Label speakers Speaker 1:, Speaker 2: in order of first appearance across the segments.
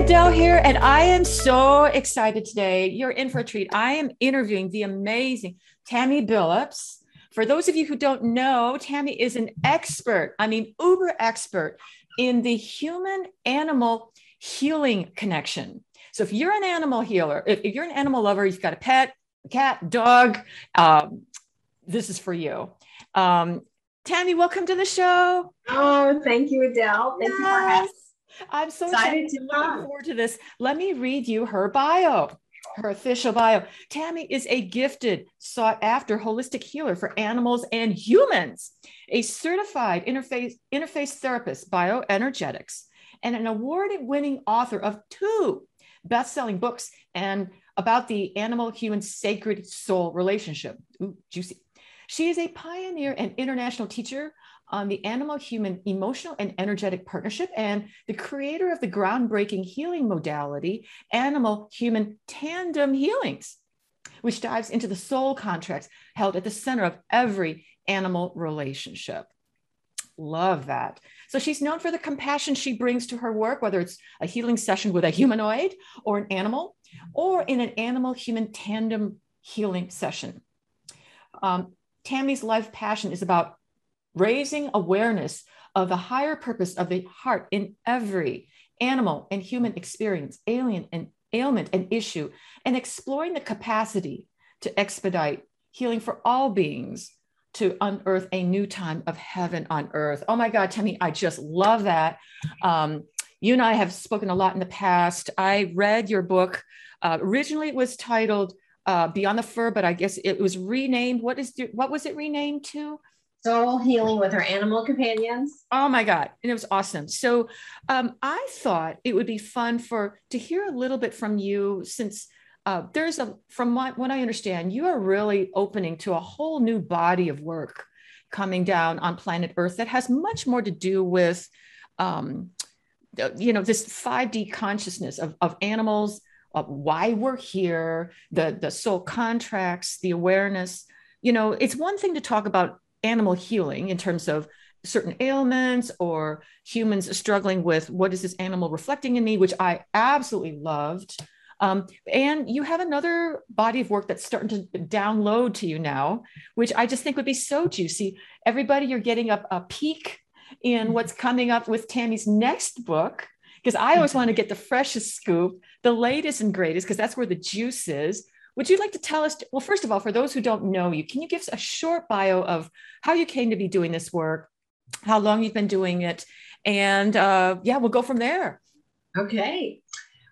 Speaker 1: Adele here, and I am so excited today. You're in for a treat. I am interviewing the amazing Tammy Billups. For those of you who don't know, Tammy is an expert, I mean, uber expert in the human animal healing connection. So if you're an animal healer, if, if, you're an animal lover, you've got a pet, a cat, dog, um, this is for you. Um, Tammy, welcome to the show.
Speaker 2: Oh, thank you, Adele. Thank yes. you for having
Speaker 1: I'm so excited to look forward to this. Let me read you her bio, her official bio. Tammy is a gifted, sought after holistic healer for animals and humans, a certified interface, interface therapist, bioenergetics, and an award winning author of two best selling books and about the animal human sacred soul relationship. Ooh, juicy. She is a pioneer and international teacher on the animal human emotional and energetic partnership and the creator of the groundbreaking healing modality, animal human tandem healings, which dives into the soul contracts held at the center of every animal relationship. Love that. So she's known for the compassion she brings to her work, whether it's a healing session with a humanoid or an animal, or in an animal human tandem healing session. Um, Tammy's life passion is about raising awareness of the higher purpose of the heart in every animal and human experience, alien and ailment and issue, and exploring the capacity to expedite healing for all beings to unearth a new time of heaven on earth. Oh my God, Tammy, I just love that. Um, you and I have spoken a lot in the past. I read your book. Uh, originally, it was titled uh, Beyond the Fur, but I guess it was renamed. What is what was it renamed to?
Speaker 2: Soul healing with her animal companions.
Speaker 1: Oh my God. And it was awesome. So um, I thought it would be fun for to hear a little bit from you since uh, there's a, from what, what I understand, you are really opening to a whole new body of work coming down on planet Earth that has much more to do with, um, you know, this 5D consciousness of, of animals, of why we're here, the, the soul contracts, the awareness. You know, it's one thing to talk about animal healing in terms of certain ailments or humans struggling with what is this animal reflecting in me, which I absolutely loved. Um, and you have another body of work that's starting to download to you now, which I just think would be so juicy. Everybody, you're getting a, a peek in mm-hmm. what's coming up with Tammy's next book, because I always want to get the freshest scoop, the latest and greatest, because that's where the juice is. Would you like to tell us? Well, first of all, for those who don't know you, can you give us a short bio of how you came to be doing this work, how long you've been doing it, and uh, yeah, we'll go from there.
Speaker 2: Okay.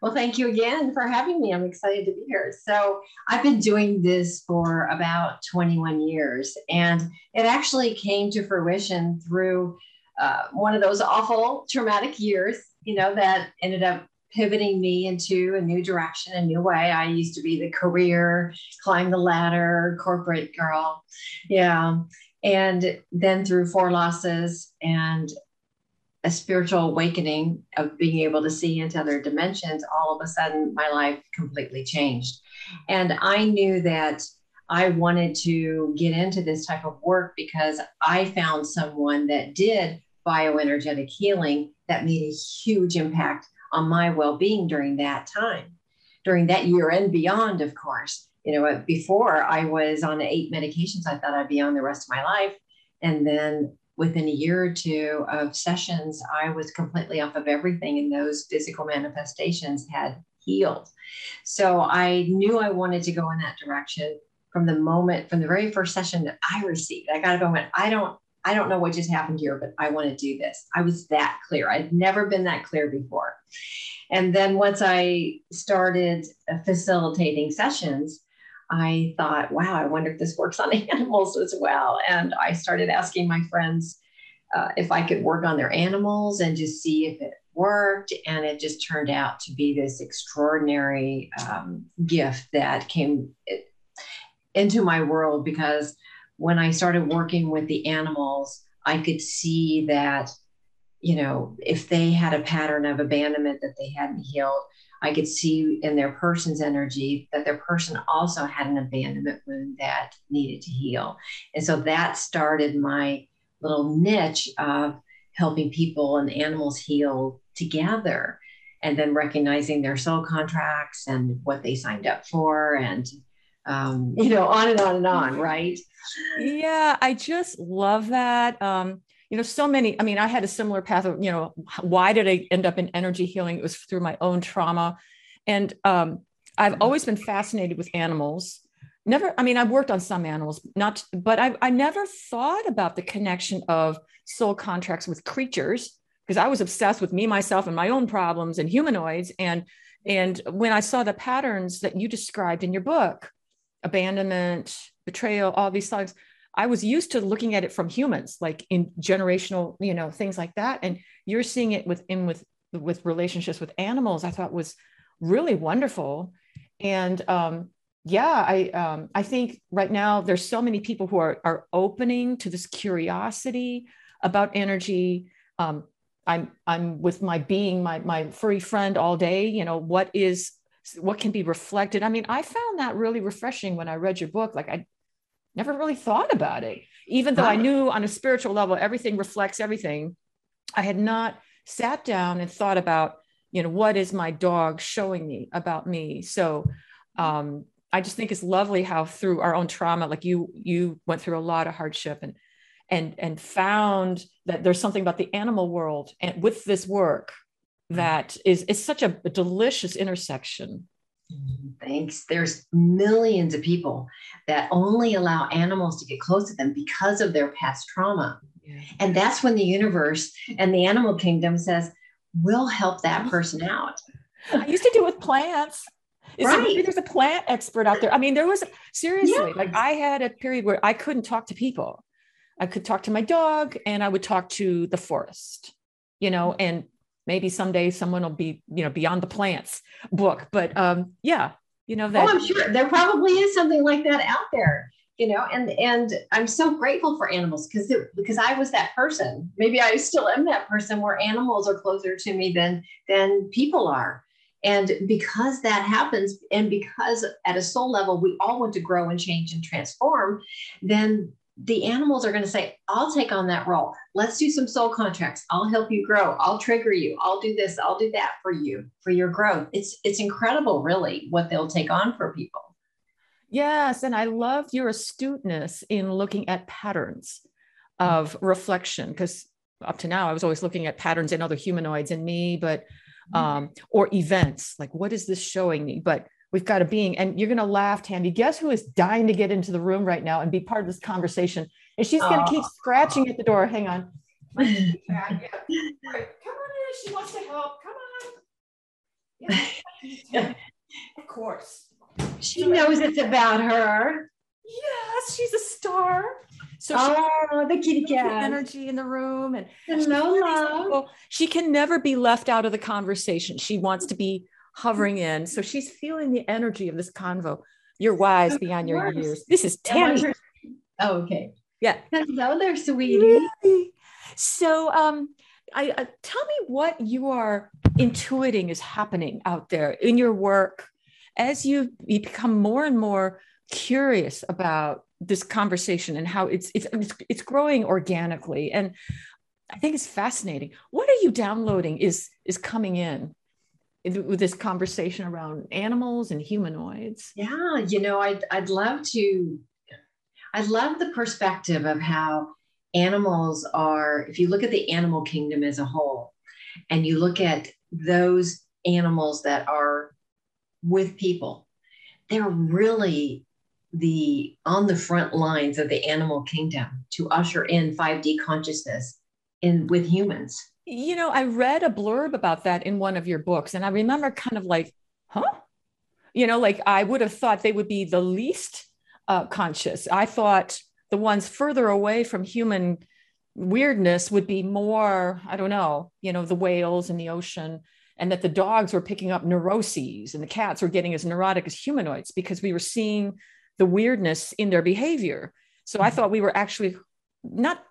Speaker 2: Well, thank you again for having me. I'm excited to be here. So, I've been doing this for about 21 years, and it actually came to fruition through uh, one of those awful traumatic years, you know, that ended up pivoting me into a new direction, a new way. I used to be the career, climb the ladder, corporate girl. Yeah. And then through four losses and a spiritual awakening of being able to see into other dimensions, all of a sudden my life completely changed. And I knew that I wanted to get into this type of work because I found someone that did bioenergetic healing that made a huge impact on my well-being during that time during that year and beyond of course. You know before i was on eight medications i thought i'd be on the rest of my life. And then within a year or two of sessions i was completely off of everything and those physical manifestations had healed. So i knew i wanted to go in that direction from the moment from the very first session that i received. I got up and went i don't I don't know what just happened here, but I want to do this. I was that clear. I'd never been that clear before. And then once I started uh, facilitating sessions, I thought, wow, I wonder if this works on animals as well. And I started asking my friends uh, if I could work on their animals and just see if it worked. And it just turned out to be this extraordinary um, gift that came uh, into my world because when I started working with the animals, I could see that, you know, if they had a pattern of abandonment that they hadn't healed, I could see in their person's energy that their person also had an abandonment wound that needed to heal. And so that started my little niche of helping people and animals heal together. and then recognizing their soul contracts and what they signed up for and um, you know on and on and on right?
Speaker 1: Yeah i just love that um, you know so many i mean i had a similar path of you know why did i end up in energy healing? It was through my own trauma. And um, i've always been fascinated with animals. Never i mean i've worked on some animals not but i, I never thought about the connection of soul contracts with creatures because i was obsessed with me myself and my own problems and humanoids. And and when i saw the patterns that you described in your book abandonment betrayal all these things i was used to looking at it from humans like in generational you know things like that. And you're seeing it within with with relationships with animals i thought was really wonderful. And um yeah i um, i think right now there's so many people who are are opening to this curiosity about energy. Um, i'm i'm with my being my my furry friend all day you know what is what can be reflected. I mean i found that really refreshing when i read your book like i never really thought about it. Even though i knew on a spiritual level everything reflects everything i had not sat down and thought about you know what is my dog showing me about me. So um, I just think it's lovely how through our own trauma, like you you went through a lot of hardship and and and found that there's something about the animal world and with this work Mm-hmm. that is it's such a, delicious intersection. Mm-hmm.
Speaker 2: Thanks. There's millions of people that only allow animals to get close to them because of their past trauma. Yeah. And that's when the universe and the animal kingdom says, we'll help that person out.
Speaker 1: I used to do with plants. Is right. maybe there's a plant expert out there? I mean, there was seriously like I had a period where I couldn't talk to people. I could talk to my dog and I would talk to the forest, you know, and maybe someday someone will be, you know, beyond the plants book. But um, yeah, you know that.
Speaker 2: Oh, I'm sure there probably is something like that out there you know and and i'm so grateful for animals because because i was that person maybe i still am that person where animals are closer to me than than people are and because that happens, and because at a soul level, we all want to grow and change and transform, then the animals are going to say, I'll take on that role. Let's do some soul contracts. I'll help you grow. I'll trigger you. I'll do this. I'll do that for you, for your growth. It's it's incredible, really, what they'll take on for people.
Speaker 1: Yes. And I love your astuteness in looking at patterns of reflection, because up to now I was always looking at patterns in other humanoids in me, but um, or events like what is this showing me but we've got a being and you're going to laugh tammy guess who is dying to get into the room right now and be part of this conversation and she's going to keep ah. scratching at the door hang on come on in she wants to help come on yeah. of course
Speaker 2: she knows it's about her
Speaker 1: yes she's a star
Speaker 2: so oh, the kitty cat
Speaker 1: energy in the room and
Speaker 2: Hello,
Speaker 1: she can never be left out of the conversation. She wants to be hovering in. So she's feeling the energy of this convo. You're wise beyond your years. This is Tammy.
Speaker 2: Oh, okay.
Speaker 1: Yeah.
Speaker 2: Hello there, sweetie.
Speaker 1: So um I uh, tell me what you are intuiting is happening out there in your work as you, you become more and more curious about this conversation and how it's it's it's growing organically and i think it's fascinating what are you downloading is is coming in with this conversation around animals and humanoids
Speaker 2: yeah you know i'd, I'd love to i love the perspective of how animals are if you look at the animal kingdom as a whole and you look at those animals that are with people they're really the on the front lines of the animal kingdom to usher in 5D consciousness in with humans.
Speaker 1: You know, I read a blurb about that in one of your books, and I remember kind of like, huh? You know, like I would have thought they would be the least uh, conscious. I thought the ones further away from human weirdness would be more, I don't know, you know, the whales in the ocean, and that the dogs were picking up neuroses and the cats were getting as neurotic as humanoids because we were seeing the weirdness in their behavior. So I thought we were actually not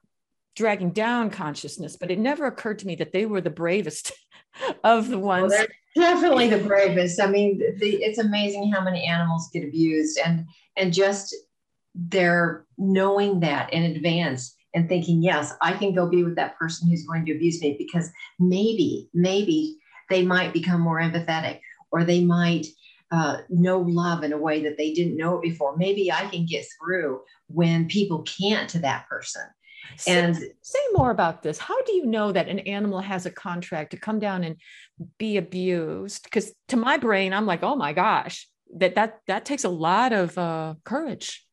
Speaker 1: dragging down consciousness, but it never occurred to me that they were the bravest of the ones. Well,
Speaker 2: definitely the bravest. I mean, the, it's amazing how many animals get abused, and and just they're knowing that in advance and thinking, yes, I can go be with that person who's going to abuse me because maybe, maybe they might become more empathetic or they might uh, know love in a way that they didn't know it before. Maybe I can get through when people can't to that person.
Speaker 1: And say, say more about this. How do you know that an animal has a contract to come down and be abused? Because to my brain, I'm like, oh my gosh, that that that takes a lot of uh, courage.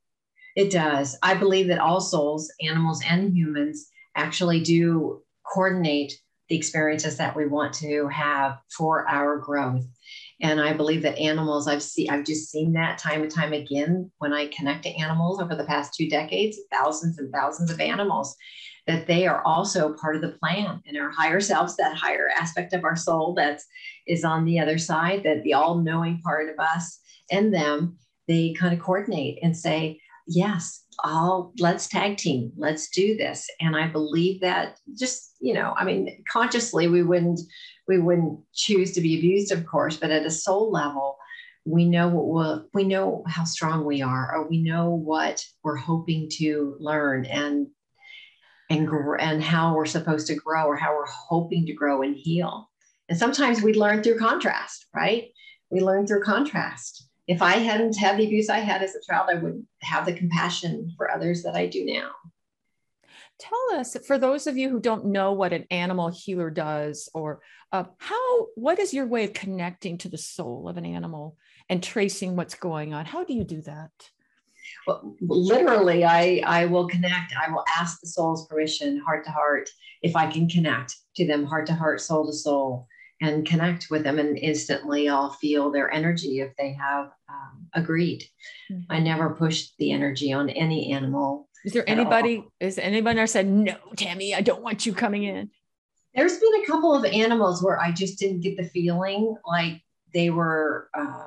Speaker 2: It does. I believe that all souls, animals and humans, actually do coordinate the experiences that we want to have for our growth. And I believe that animals, I've seen, I've just seen that time and time again when I connect to animals over the past two decades, thousands and thousands of animals, that they are also part of the plan and our higher selves, that higher aspect of our soul that is on the other side, that the all-knowing part of us and them, they kind of coordinate and say, yes, I'll let's tag team, let's do this. And I believe that just, you know, I mean, consciously we wouldn't we wouldn't choose to be abused, of course, but at a soul level, we know what we'll, we know how strong we are, or we know what we're hoping to learn and and and how we're supposed to grow, or how we're hoping to grow and heal. And sometimes we learn through contrast, right? We learn through contrast if I hadn't had the abuse I had as a child, I would have the compassion for others that I do now.
Speaker 1: Tell us, for those of you who don't know what an animal healer does, or uh, how, what is your way of connecting to the soul of an animal and tracing what's going on? How do you do that?
Speaker 2: Well, literally, I, I will connect. I will ask the soul's permission, heart to heart, if I can connect to them, heart to heart, soul to soul and connect with them and instantly I'll feel their energy if they have um, agreed. Mm-hmm. I never pushed the energy on any animal.
Speaker 1: Is there anybody, all. is anybody there said, no, Tammy, I don't want you coming in?
Speaker 2: There's been a couple of animals where I just didn't get the feeling like they were, uh,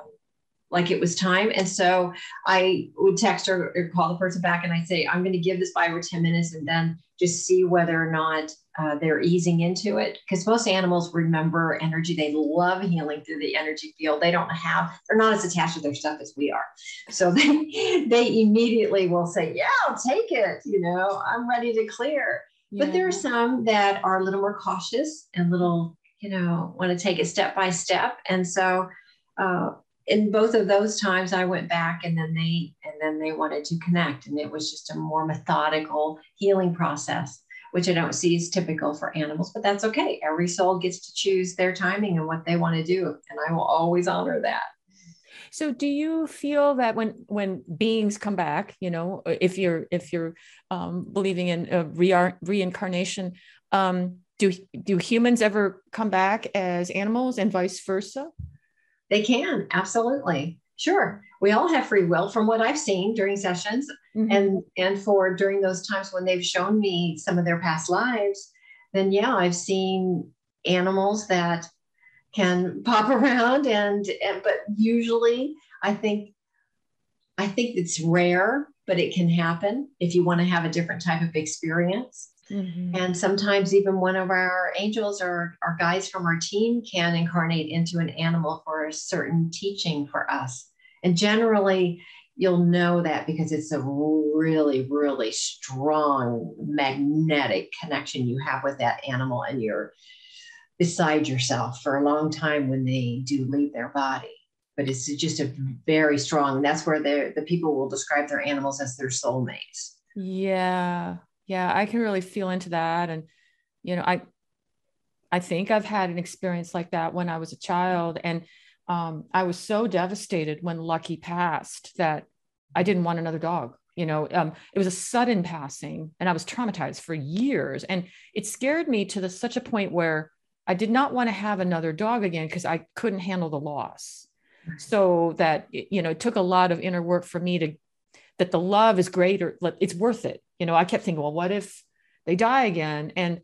Speaker 2: like it was time. And so I would text or, or call the person back and I'd say, I'm going to give this five or 10 minutes and then just see whether or not uh, they're easing into it. Because most animals remember energy. They love healing through the energy field. They don't have they're not as attached to their stuff as we are. So they they immediately will say yeah i'll take it you know i'm ready to clear. Yeah. but there are some that are a little more cautious and little you know want to take it step by step. And so uh, in both of those times i went back and then they and then they wanted to connect. And it was just a more methodical healing process which I don't see as typical for animals, but that's okay. Every soul gets to choose their timing and what they want to do. And I will always honor that.
Speaker 1: So do you feel that when when beings come back, you know, if you're if you're um, believing in re- reincarnation, um, do do humans ever come back as animals and vice versa?
Speaker 2: They can absolutely. Sure. We all have free will from what I've seen during sessions mm-hmm. and and for during those times when they've shown me some of their past lives, then yeah, I've seen animals that can pop around and, and but usually I think I think it's rare, but it can happen if you want to have a different type of experience. Mm-hmm. And sometimes even one of our angels or our guides from our team can incarnate into an animal for a certain teaching for us. And generally, you'll know that because it's a really, really strong magnetic connection you have with that animal, and you're beside yourself for a long time when they do leave their body. But it's just a very strong, that's where the people will describe their animals as their soulmates.
Speaker 1: Yeah yeah i can really feel into that and you know i i think i've had an experience like that when i was a child and um, i was so devastated when lucky passed that i didn't want another dog you know um, it was a sudden passing and i was traumatized for years. And it scared me to the, such a point where i did not want to have another dog again because i couldn't handle the loss. So that you know it took a lot of inner work for me to that the love is greater it's worth it. You know i kept thinking well what if they die again? And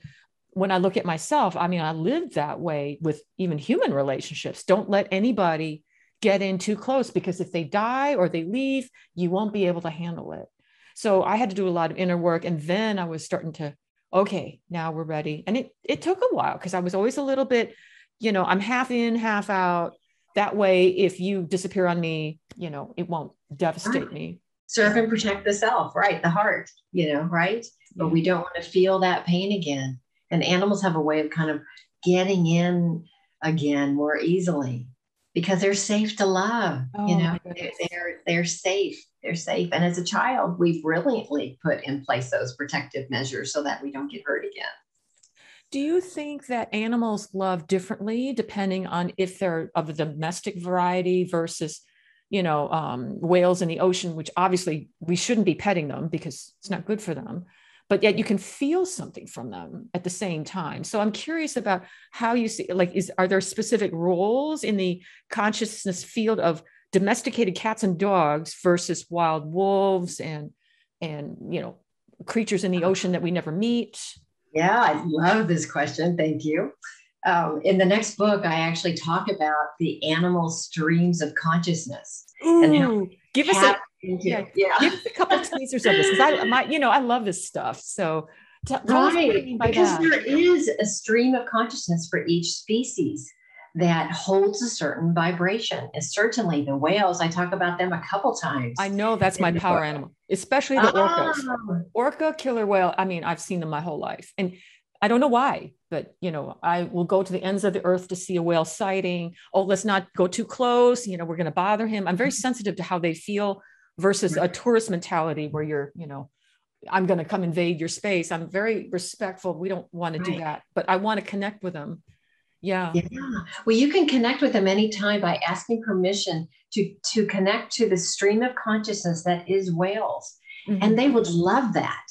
Speaker 1: when i look at myself i mean i lived that way with even human relationships don't let anybody get in too close because if they die or they leave you won't be able to handle it so i had to do a lot of inner work and then i was starting to okay now we're ready and it it took a while because i was always a little bit you know i'm half in half out that way if you disappear on me you know it won't devastate me
Speaker 2: serve and protect the self, right? The heart, you know, right? But we don't want to feel that pain again. And animals have a way of kind of getting in again more easily because they're safe to love. Oh, you know, they're, they're safe. They're safe. And as a child, we've brilliantly put in place those protective measures so that we don't get hurt again.
Speaker 1: Do you think that animals love differently depending on if they're of the domestic variety versus, you know, um, whales in the ocean, which obviously we shouldn't be petting them because it's not good for them, but yet you can feel something from them at the same time. So I'm curious about how you see, like, is are there specific roles in the consciousness field of domesticated cats and dogs versus wild wolves and and you know creatures in the ocean that we never meet?
Speaker 2: Yeah, I love this question. Thank you. Um, in the next book, I actually talk about the animal streams of consciousness.
Speaker 1: Ooh, give us a yeah, yeah. give us a couple of teasers of this because I, my, you know, I love this stuff. So,
Speaker 2: t- right, because that. there is a stream of consciousness for each species that holds a certain vibration. And certainly the whales, I talk about them a couple times.
Speaker 1: I know that's my power book. animal, especially the orcas. Oh. Orca killer whale. I mean, I've seen them my whole life. And I don't know why, but you know, I will go to the ends of the earth to see a whale sighting. Oh, let's not go too close. You know, we're going to bother him. I'm very mm-hmm. sensitive to how they feel versus a tourist mentality where you're, you know, I'm going to come invade your space. I'm very respectful. We don't want to do that, but I want to connect with them yeah.
Speaker 2: Yeah. Well, you can connect with them anytime by asking permission to to connect to the stream of consciousness that is whales. Mm-hmm. And they would love that.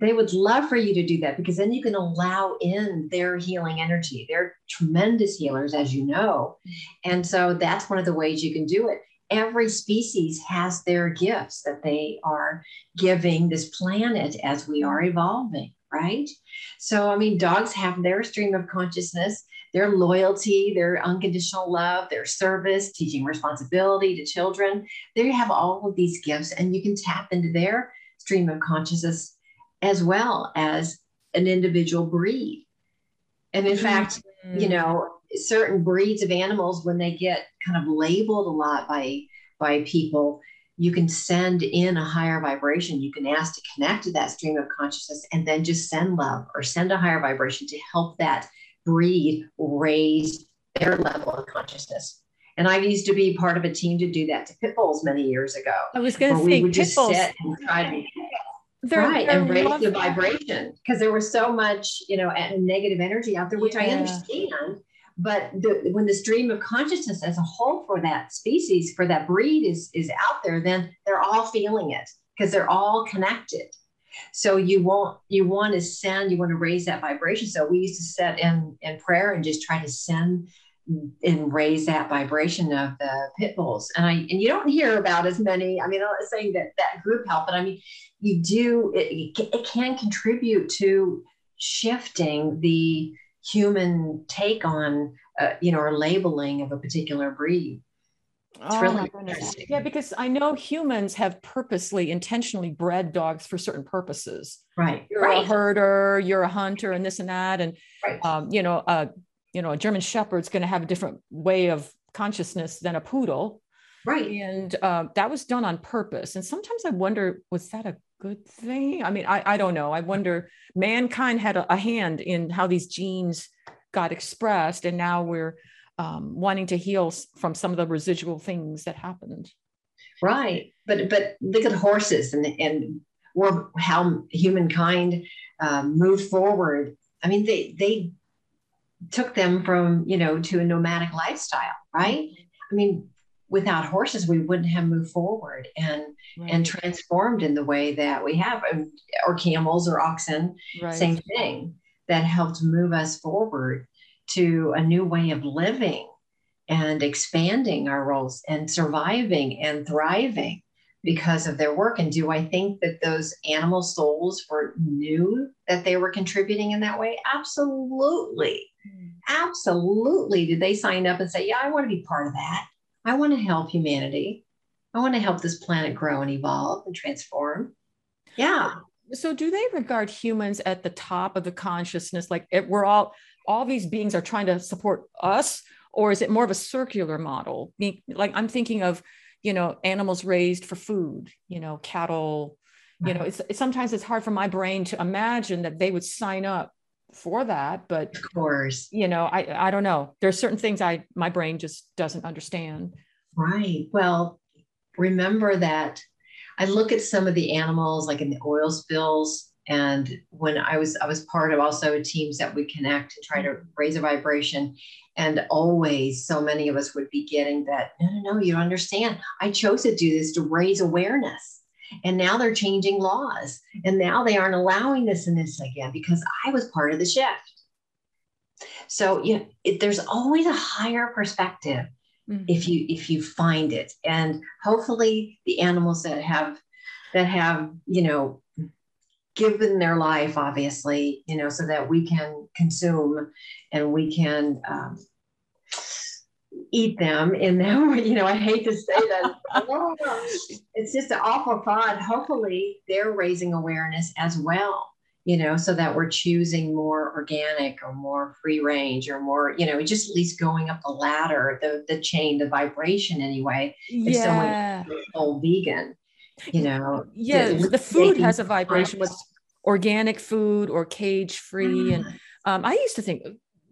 Speaker 2: They would love for you to do that because then you can allow in their healing energy. They're tremendous healers, as you know. And so that's one of the ways you can do it. Every species has their gifts that they are giving this planet as we are evolving, right? So, I mean, dogs have their stream of consciousness their loyalty, their unconditional love, their service, teaching responsibility to children. They have all of these gifts, and you can tap into their stream of consciousness as well as an individual breed. And in mm-hmm. fact, you know, certain breeds of animals, when they get kind of labeled a lot by by people, you can send in a higher vibration. You can ask to connect to that stream of consciousness and then just send love or send a higher vibration to help that breed raise their level of consciousness. And I used to be part of a team to do that to pit bulls many years ago.
Speaker 1: I was going to say, we would just bulls. sit
Speaker 2: and try to they're, right they're and raise the vibration because there was so much, you know, negative energy out there, which yeah. I understand. But the, when the stream of consciousness as a whole for that species, for that breed is is out there, then they're all feeling it because they're all connected. So you want you want to send, you want to raise that vibration. So we used to set in in prayer and just try to send and raise that vibration of the pit bulls. And I and you don't hear about as many. I mean, I'm not saying that that group help, but I mean, you do. It, it can contribute to shifting the human take on, uh, you know, or labeling of a particular breed.
Speaker 1: It's oh really interesting. Yeah, because I know humans have purposely, intentionally bred dogs for certain purposes.
Speaker 2: Right.
Speaker 1: You're
Speaker 2: right.
Speaker 1: a herder, you're a hunter, and this and that, and right. um, you know, uh, you know, a German Shepherd's going to have a different way of consciousness than a poodle.
Speaker 2: Right.
Speaker 1: And uh, that was done on purpose. And sometimes I wonder, was that a good thing? I mean, I, I don't know. I wonder. Mankind had a, a hand in how these genes got expressed, and now we're um, wanting to heal from some of the residual things that happened.
Speaker 2: Right, but but look at horses and and or how humankind um, moved forward. I mean, they they took them from you know to a nomadic lifestyle, right? I mean, without horses, we wouldn't have moved forward and right. and transformed in the way that we have, or camels or oxen, right. same thing that helped move us forward to a new way of living and expanding our roles and surviving and thriving because of their work. And do I think that those animal souls were knew that they were contributing in that way? Absolutely. Mm. Absolutely. Did they sign up and say, Yeah, I want to be part of that? I want to help humanity. I want to help this planet grow and evolve and transform. Yeah.
Speaker 1: So, do they regard humans at the top of the consciousness? Like, it, we're all all these beings are trying to support us or is it more of a circular model like i'm thinking of you know animals raised for food you know cattle you know it's, it's sometimes it's hard for my brain to imagine that they would sign up for that, but
Speaker 2: of course,
Speaker 1: you know, I I don't know. There's certain things I my brain just doesn't understand.
Speaker 2: Right. Well, remember that I look at some of the animals like in the oil spills and when I was I was part of also teams that would connect and try to raise a vibration and always so many of us would be getting that no no no you don't understand I chose to do this to raise awareness and now they're changing laws. And now they aren't allowing this and this again because I was part of the shift. So you know, it, there's always a higher perspective mm-hmm. if you if you find it. And hopefully the animals that have that have, you know, given their life, obviously, you know, so that we can consume and we can um, eat them in them. You know, I hate to say that. it's just an awful thought. Hopefully, they're raising awareness as well. You know, so that we're choosing more organic or more free range or more, you know, just at least going up the ladder, the the chain, the vibration anyway. If yeah. someone full vegan, you know.
Speaker 1: Yeah, the, the food has a vibration with organic food or cage free. And mm. um, I used to think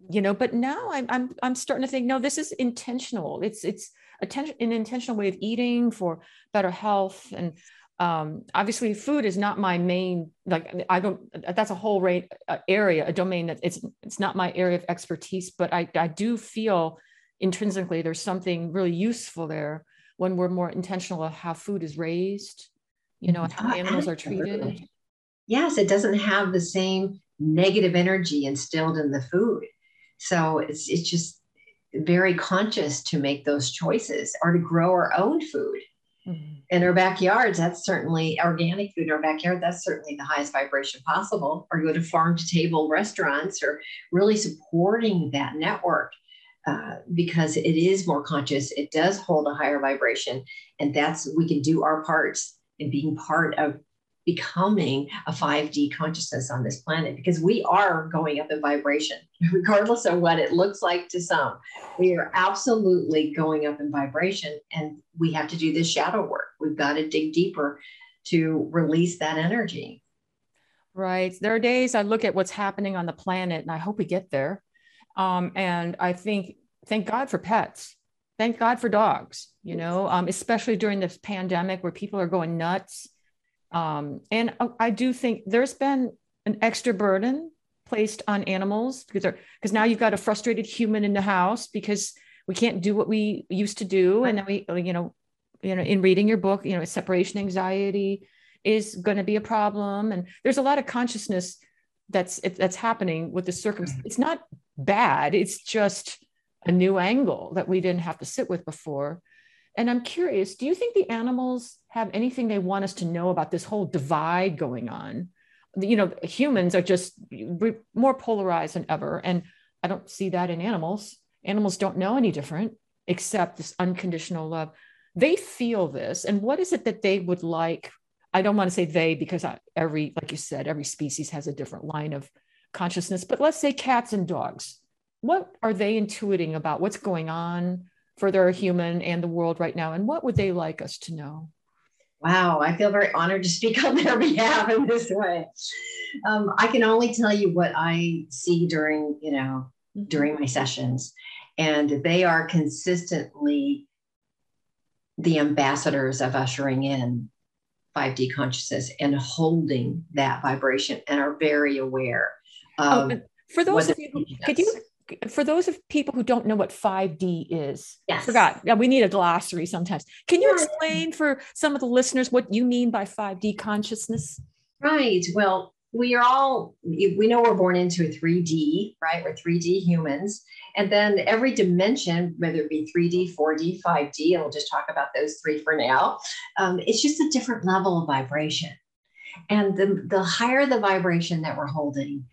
Speaker 1: you know but now i'm i'm, I'm starting to think no this is intentional. It's it's attention an intentional way of eating for better health. And um, obviously food is not my main like i don't that's a whole rate uh, area a domain that it's it's not my area of expertise but i i do feel intrinsically there's something really useful there when we're more intentional of how food is raised you know and how animals are treated.
Speaker 2: yes it doesn't have the same negative energy instilled in the food so it's it's just very conscious to make those choices or to grow our own food mm-hmm. in our backyards. That's certainly organic food in our backyard. That's certainly the highest vibration possible. Or go to farm to table restaurants or really supporting that network. Uh, because it is more conscious, it does hold a higher vibration, and that's we can do our parts in being part of becoming a 5D consciousness on this planet because we are going up in vibration, regardless of what it looks like to some. We are absolutely going up in vibration, and we have to do this shadow work. We've got to dig deeper to release that energy.
Speaker 1: Right. There are days I look at what's happening on the planet, and I hope we get there. Um, and I think, thank God for pets. Thank God for dogs, you know, um, especially during this pandemic where people are going nuts um, and I do think there's been an extra burden placed on animals because because now you've got a frustrated human in the house because we can't do what we used to do, and then we you know you know in reading your book you know separation anxiety is going to be a problem, and there's a lot of consciousness that's that's happening with the circumstance. It's not bad; it's just a new angle that we didn't have to sit with before. And I'm curious, do you think the animals have anything they want us to know about this whole divide going on? You know, humans are just more polarized than ever. And I don't see that in animals. Animals don't know any different except this unconditional love. They feel this. And what is it that they would like? I don't want to say they because I, every, like you said, every species has a different line of consciousness. But let's say cats and dogs. What are they intuiting about what's going on? For their human and the world right now? And what would they like us to know?
Speaker 2: Wow, I feel very honored to speak on their behalf in this way. Um, I can only tell you what I see during, you know, mm-hmm. during my sessions, and they are consistently the ambassadors of ushering in 5D consciousness and holding that vibration and are very aware oh, of. Oh,
Speaker 1: for those of you, could you for those of people who don't know what 5D is, yes. forgot. Yeah, we need a glossary sometimes. Can you explain for some of the listeners what you mean by 5D consciousness?
Speaker 2: Right. Well, we are all we know we're born into a 3D, right? We're 3D humans. And then every dimension, whether it be 3D, 4D, 5D, and we'll just talk about those three for now, um, it's just a different level of vibration. And the, the higher the vibration that we're holding,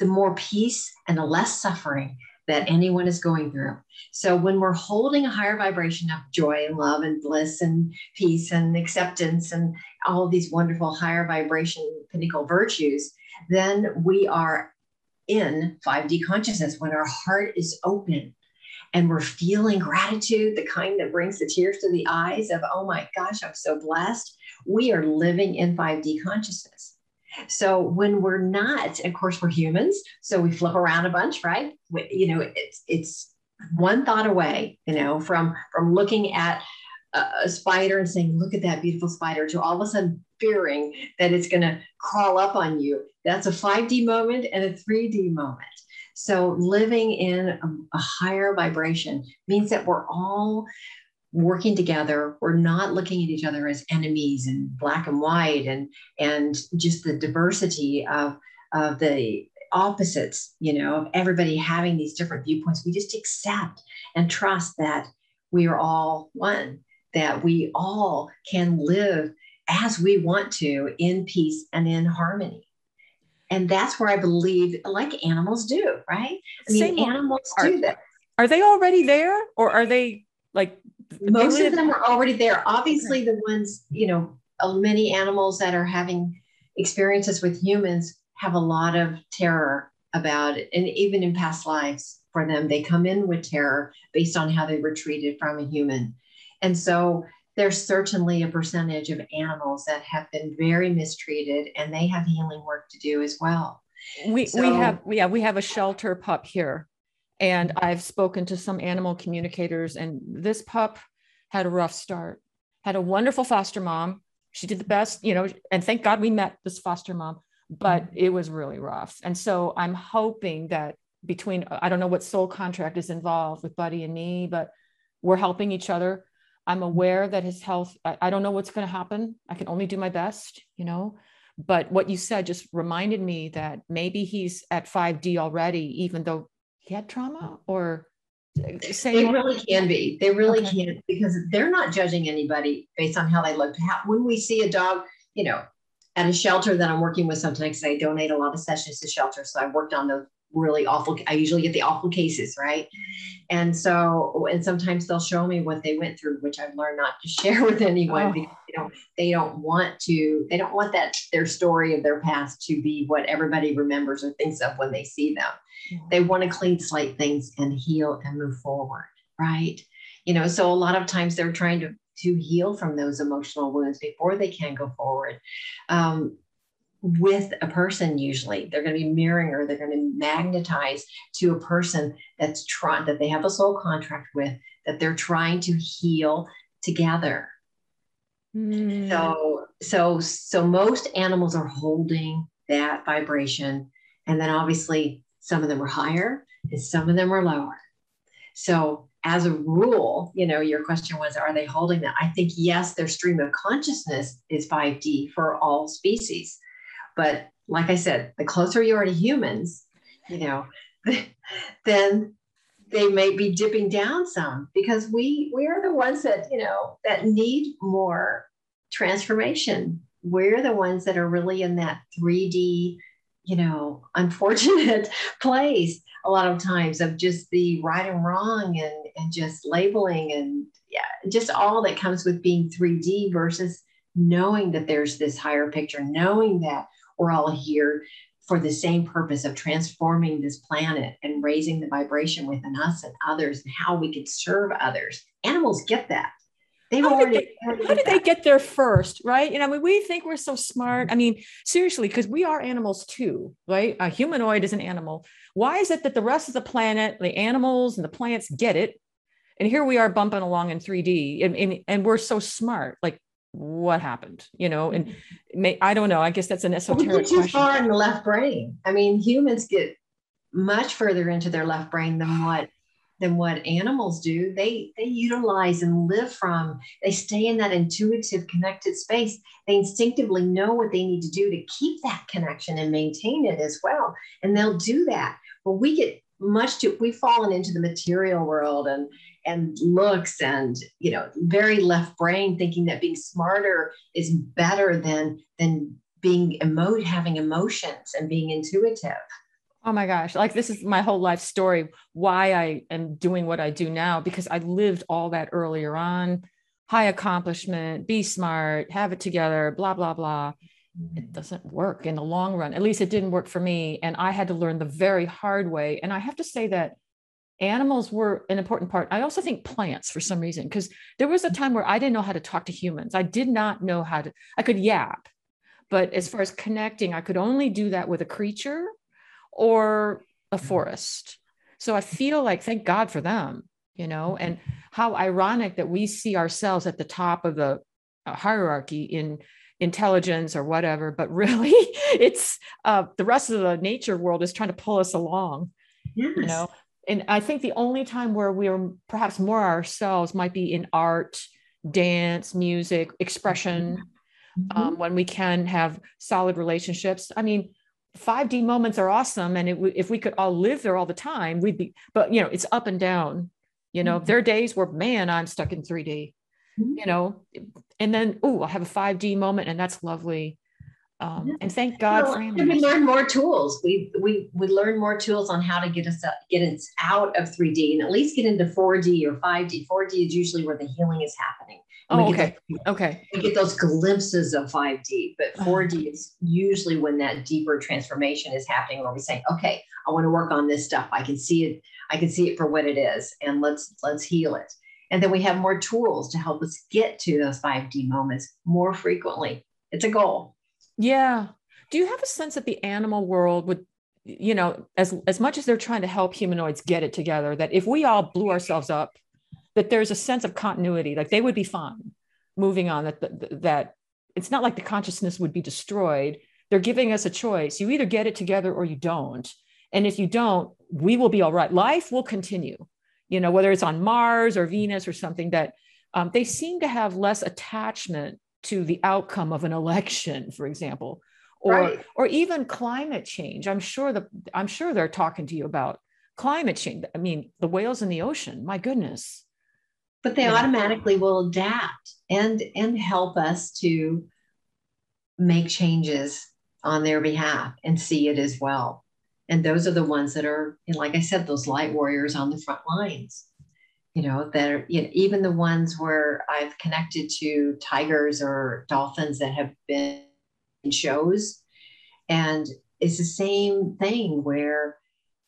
Speaker 2: the more peace and the less suffering that anyone is going through. So when we're holding a higher vibration of joy and love and bliss and peace and acceptance and all these wonderful higher vibration pinnacle virtues, then we are in 5D consciousness when our heart is open and we're feeling gratitude, the kind that brings the tears to the eyes of, oh my gosh, I'm so blessed. We are living in 5D consciousness. So when we're not, of course, we're humans, so we flip around a bunch, right? We, you know, it's it's one thought away, you know, from from looking at a, spider and saying, "Look at that beautiful spider," to all of a sudden fearing that it's going to crawl up on you. That's a 5D moment and a 3D moment. So living in a, a higher vibration means that we're all working together we're not looking at each other as enemies and black and white and and just the diversity of of the opposites you know of everybody having these different viewpoints. We just accept and trust that we are all one that we all can live as we want to in peace and in harmony. And that's where i believe like animals do right? I mean Same. animals
Speaker 1: are,
Speaker 2: do that.
Speaker 1: are they already there or are they
Speaker 2: most of them are already there. Obviously, the ones, you know, uh, many animals that are having experiences with humans have a lot of terror about it. And even in past lives for them, they come in with terror based on how they were treated from a human. And so there's certainly a percentage of animals that have been very mistreated and they have healing work to do as well.
Speaker 1: We, so, we have yeah we have a shelter pup here and I've spoken to some animal communicators, and this pup had a rough start, had a wonderful foster mom. She did the best, you know, and thank God we met this foster mom, but mm-hmm. it was really rough. And so I'm hoping that between, I don't know what soul contract is involved with Buddy and me, but we're helping each other. I'm aware that his health, I, I don't know what's going to happen. I can only do my best, you know. But what you said just reminded me that maybe he's at 5D already, even though get trauma or uh,
Speaker 2: say they really can be they really okay. can because they're not judging anybody based on how they look how, when we see a dog you know at a shelter that i'm working with sometimes i donate a lot of sessions to shelters so i've worked on those really awful i usually get the awful cases right and so and sometimes they'll show me what they went through which i've learned not to share with anyone oh. because they don't they don't want to they don't want that their story of their past to be what everybody remembers or thinks of when they see them mm-hmm. they want to clean slate things and heal and move forward right you know so a lot of times they're trying to to heal from those emotional wounds before they can go forward um, with a person usually. They're going to be mirroring or they're going to magnetize to a person that's trying that they have a soul contract with that they're trying to heal together. Mm. so so so most animals are holding that vibration and then obviously some of them are higher and some of them are lower. So as a rule you know your question was are they holding that? I think yes their stream of consciousness is 5d for all species but like I said, the closer you are to humans, you know, then they may be dipping down some because we we are the ones that you know that need more transformation. We're the ones that are really in that 3D, you know, unfortunate place a lot of times of just the right and wrong and and just labeling and yeah, just all that comes with being 3D versus knowing that there's this higher picture, knowing that we're all here for the same purpose of transforming this planet and raising the vibration within us and others and how we could serve others. Animals get that.
Speaker 1: They've how already, did they, how did they get there first, right? You know, I mean, we think we're so smart. I mean, seriously, because we are animals too, right? A humanoid is an animal. Why is it that the rest of the planet, the animals and the plants get it? And here we are bumping along in 3D and, and, and we're so smart. Like, what happened you know and mm-hmm. may, i don't know i guess that's an esoteric we
Speaker 2: too question. far in the left brain i mean humans get much further into their left brain than what than what animals do they they utilize and live from they stay in that intuitive connected space they instinctively know what they need to do to keep that connection and maintain it as well and they'll do that but we get much too we've fallen into the material world and and looks and you know very left brain thinking that being smarter is better than than being emo having emotions and being intuitive.
Speaker 1: Oh my gosh. Like this is my whole life story why i am doing what i do now because i lived all that earlier on. High accomplishment be smart have it together blah blah blah. It mm-hmm. doesn't work in the long run. At least it didn't work for me and i had to learn the very hard way. And i have to say that animals were an important part. I also think plants for some reason, because there was a time where I didn't know how to talk to humans. I did not know how to, I could yap, But as far as connecting, I could only do that with a creature or a forest. So I feel like, thank God for them, you know, and how ironic that we see ourselves at the top of the uh, hierarchy in intelligence or whatever, but really it's uh, the rest of the nature world is trying to pull us along, yes. you know. And I think the only time where we're perhaps more ourselves might be in art, dance, music, expression, mm-hmm. um, when we can have solid relationships. I mean, 5D moments are awesome. And it, if we could all live there all the time, we'd be, but you know, it's up and down. You know, mm-hmm. there are days where, man, I'm stuck in 3D, mm-hmm. you know, and then, oh, I'll have a 5D moment and that's lovely. Um, and thank God well, for
Speaker 2: we learn more tools. We we we learn more tools on how to get us get us out of 3D and at least get into 4D or 5D. 4D is usually where the healing is happening.
Speaker 1: Oh, okay. Those,
Speaker 2: okay. We get those glimpses of 5D, but 4D is usually when that deeper transformation is happening where we say, okay, I want to work on this stuff. I can see it, I can see it for what it is, and let's let's heal it. And then we have more tools to help us get to those 5D moments more frequently. It's a goal.
Speaker 1: Yeah. Do you have a sense that the animal world would you know as as much as they're trying to help humanoids get it together that if we all blew ourselves up that there's a sense of continuity like they would be fine moving on that that, that it's not like the consciousness would be destroyed. They're giving us a choice. You either get it together or you don't. And if you don't we will be all right. Life will continue you know whether it's on mars or venus or something that um, they seem to have less attachment to the outcome of an election for example or right. or even climate change. I'm sure the i'm sure they're talking to you about climate change. I mean the whales in the ocean my goodness.
Speaker 2: But they yeah. automatically will adapt and and help us to make changes on their behalf and see it as well. And those are the ones that are like i said those light warriors on the front lines you know that are you know, even the ones where i've connected to tigers or dolphins that have been in shows. And it's the same thing where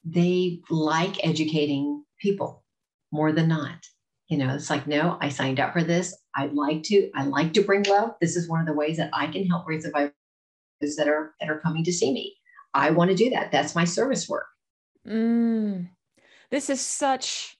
Speaker 2: they like educating people more than not. You know it's like no i signed up for this. I'd like to i like to bring love. This is one of the ways that i can help raise the vibration that are that are coming to see me. I want to do that. That's my service work.
Speaker 1: Mm, this is such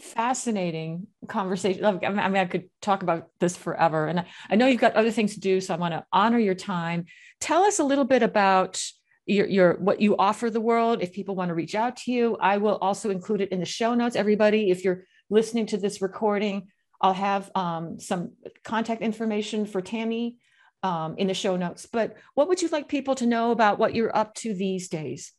Speaker 1: fascinating conversation i mean i could talk about this forever and i know you've got other things to do so i want to honor your time tell us a little bit about your, your what you offer the world if people want to reach out to you i will also include it in the show notes everybody if you're listening to this recording, I'll have um, some contact information for Tammy um, in the show notes. But what would you like people to know about what you're up to these days?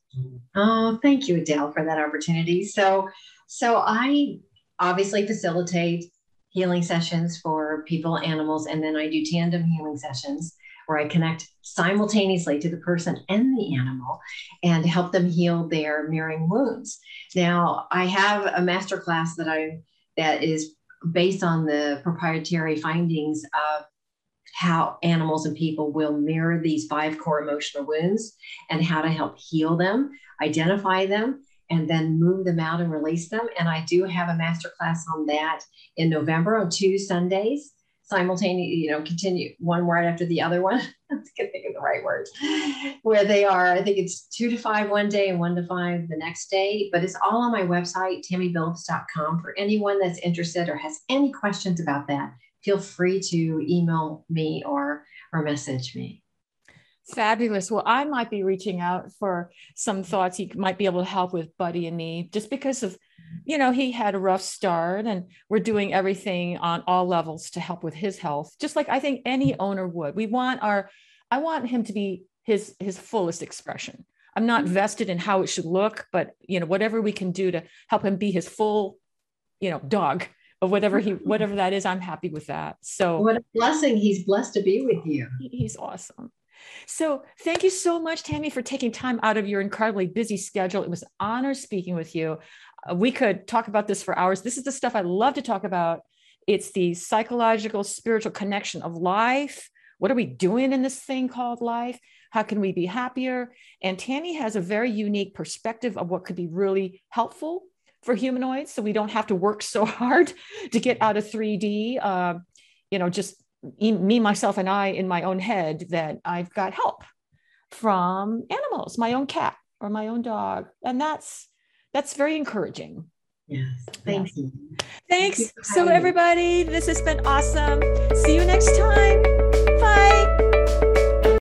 Speaker 2: Oh, thank you, Adele, for that opportunity. So, so I obviously facilitate healing sessions for people, animals, and then I do tandem healing sessions where I connect simultaneously to the person and the animal and help them heal their mirroring wounds. Now, I have a master class that I that is based on the proprietary findings of how animals and people will mirror these five core emotional wounds and how to help heal them, identify them, and then move them out and release them. And I do have a master class on that in November on two Sundays simultaneously, you know, continue one right after the other one. I can think of the right words. Where they are, I think it's two to five one day and one to five the next day. But it's all on my website, tammybillups.com. For anyone that's interested or has any questions about that, feel free to email me or or message me.
Speaker 1: Fabulous. Well, I might be reaching out for some thoughts he might be able to help with Buddy and me just because of you know, he had a rough start and we're doing everything on all levels to help with his health, just like I think any owner would. We want our, I want him to be his his fullest expression. I'm not mm-hmm. vested in how it should look, but you know, whatever we can do to help him be his full, you know, dog of whatever he whatever that is, I'm happy with that. So
Speaker 2: what a blessing. He's blessed to be with you.
Speaker 1: He's awesome. So thank you so much, Tammy, for taking time out of your incredibly busy schedule. It was an honor speaking with you. Uh, we could talk about this for hours. This is the stuff I love to talk about. It's the psychological, spiritual connection of life. What are we doing in this thing called life? How can we be happier? And Tammy has a very unique perspective of what could be really helpful for humanoids so we don't have to work so hard to get out of 3D. Uh, you know, just me, myself, and I in my own head that I've got help from animals, my own cat or my own dog. And that's that's very encouraging.
Speaker 2: Yes. Thank
Speaker 1: yes. you. Thanks. Thank you so everybody, this has been awesome. See you next time.